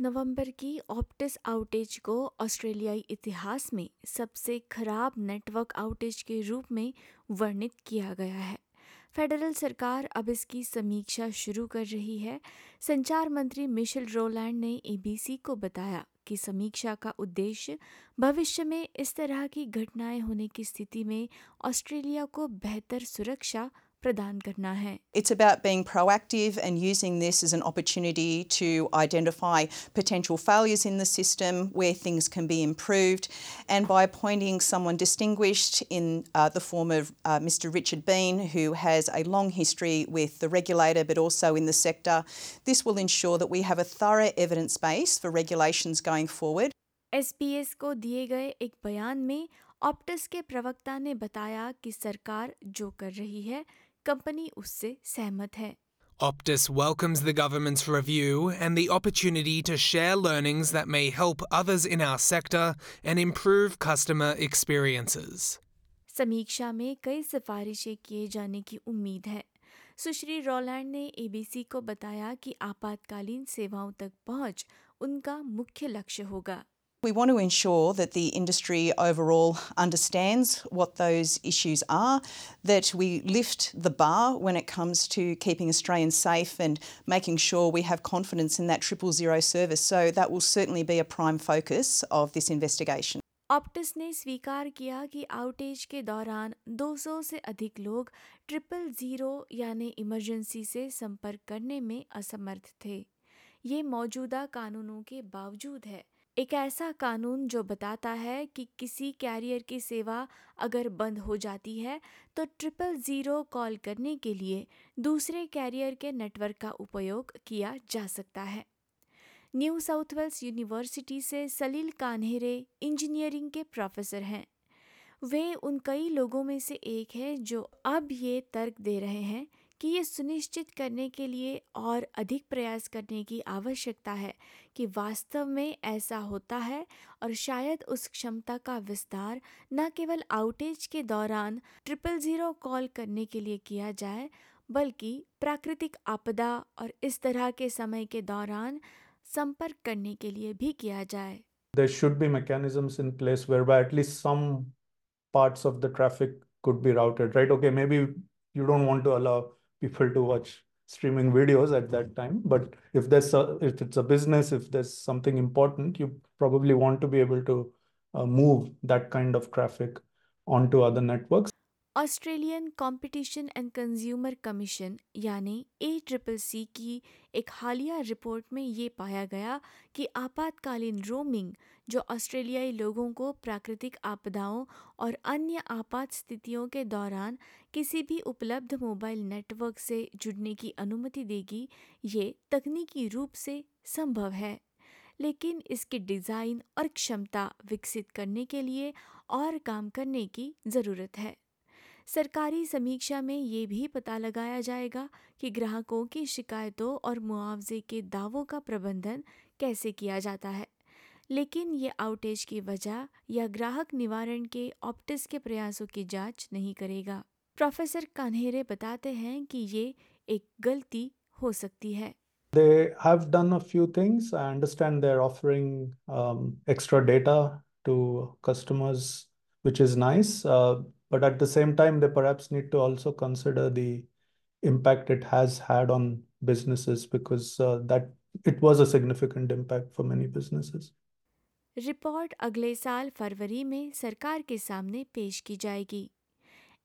नवंबर की obtuse outage को ऑस्ट्रेलियाई इतिहास में सबसे खराब नेटवर्क आउटेज के रूप में वर्णित किया गया है। फेडरल सरकार अब इसकी समीक्षा शुरू कर रही है। संचार मंत्री मिशेल रोलैंड ने एबीसी को बताया कि समीक्षा का उद्देश्य भविष्य में इस तरह की घटनाएँ होने की स्थिति में ऑस्ट्रेलिया को बेहतर सुरक्षा प्रदान करना है। It's about being proactive and using this as an opportunity to identify potential failures in the system where things can be improved and by appointing someone distinguished in the form of mister Richard Bean who has a long history with the regulator but also in the sector this will ensure that we have a thorough evidence base for regulations going forward SPS को दिए गए एक बयान में Optus के प्रवक्ता ने बताया कि सरकार जो कर रही है कंपनी उससे सहमत है Optus welcomes the government's review and the opportunity to share learnings that may help others in our sector and improve customer experiences. समीक्षा में कई सिफारिशें किए जाने की उम्मीद है सुश्री रोलैंड ने एबीसी को बताया कि आपातकालीन सेवाओं तक पहुँच उनका मुख्य लक्ष्य होगा We want to ensure that the industry overall understands what those issues are, that we lift the bar when it comes to keeping Australians safe and making sure we have confidence in that triple zero service. So that will certainly be a prime focus of this investigation. Optus ने स्वीकार किया कि outage के दौरान 200 से अधिक लोग triple zero यानी इमरजेंसी से संपर्क करने में असमर्थ थे ये मौजूदा कानूनों के बावजूद है एक ऐसा कानून जो बताता है कि किसी कैरियर की सेवा अगर बंद हो जाती है तो ट्रिपल ज़ीरो कॉल करने के लिए दूसरे कैरियर के नेटवर्क का उपयोग किया जा सकता है। न्यू साउथ वेल्स यूनिवर्सिटी से सलील कान्हेरे इंजीनियरिंग के प्रोफेसर हैं। वे उन कई लोगों में से एक हैं जो अब ये तर्क दे रहे हैं कि ये सुनिश्चित करने के लिए और अधिक प्रयास करने की आवश्यकता है कि वास्तव में ऐसा होता है और शायद उस क्षमता का विस्तार न केवल आउटेज के दौरान ट्रिपल ज़ीरो कॉल करने के लिए किया जाए बल्कि प्राकृतिक आपदा और इस तरह के समय के दौरान संपर्क करने के लिए भी किया जाए there should be mechanisms in place whereby at least some parts of the traffic could be routed, right? Okay, maybe you don't want to allow people to watch streaming videos at that time, but if there's a, if it's a business, if there's something important, you probably want to be able to uh, move that kind of traffic onto other networks. Australian competition and consumer commission, यानी A triple C की एक हालिया report में ये पाया गया कि आपातकालीन रोमिंग जो ऑस्ट्रेलियाई लोगों को प्राकृतिक आपदाओं और अन्य आपात स्थितियों के दौरान किसी भी उपलब्ध मोबाइल नेटवर्क से जुड़ने की अनुमति देगी, ये तकनीकी रूप से संभव है। लेकिन इसकी डिज़ाइन और क्षमता विकसित करने के लिए और काम करने की ज़रूरत है। सरकारी समीक्षा में ये भी पता लगाया जाएगा कि ग्राहकों की शिकायतों और मुआवजे के दावों का प्रबंधन कैसे किया जाता है लेकिन ये आउटेज की वजह या ग्राहक निवारण के ऑप्टिस के प्रयासों की जाँच नहीं करेगा प्रोफेसर कान्हेरे बताते हैं कि ये एक गलती हो सकती है They have done a few things. I understand they're offering um, extra data to customers, which is nice. Uh, but at the same time, they perhaps need to also consider the impact it has had on businesses because uh, that it was a significant impact for many businesses. Report अगले साल फरवरी में सरकार के सामने पेश की जाएगी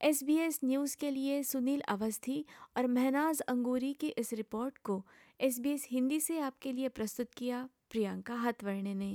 S B S news के लिए सुनील अवस्थी और महनाज अंगूरी की इस रिपोर्ट को एस बी एस हिंदी से आपके लिए प्रस्तुत किया प्रियंका हतवर्णे ने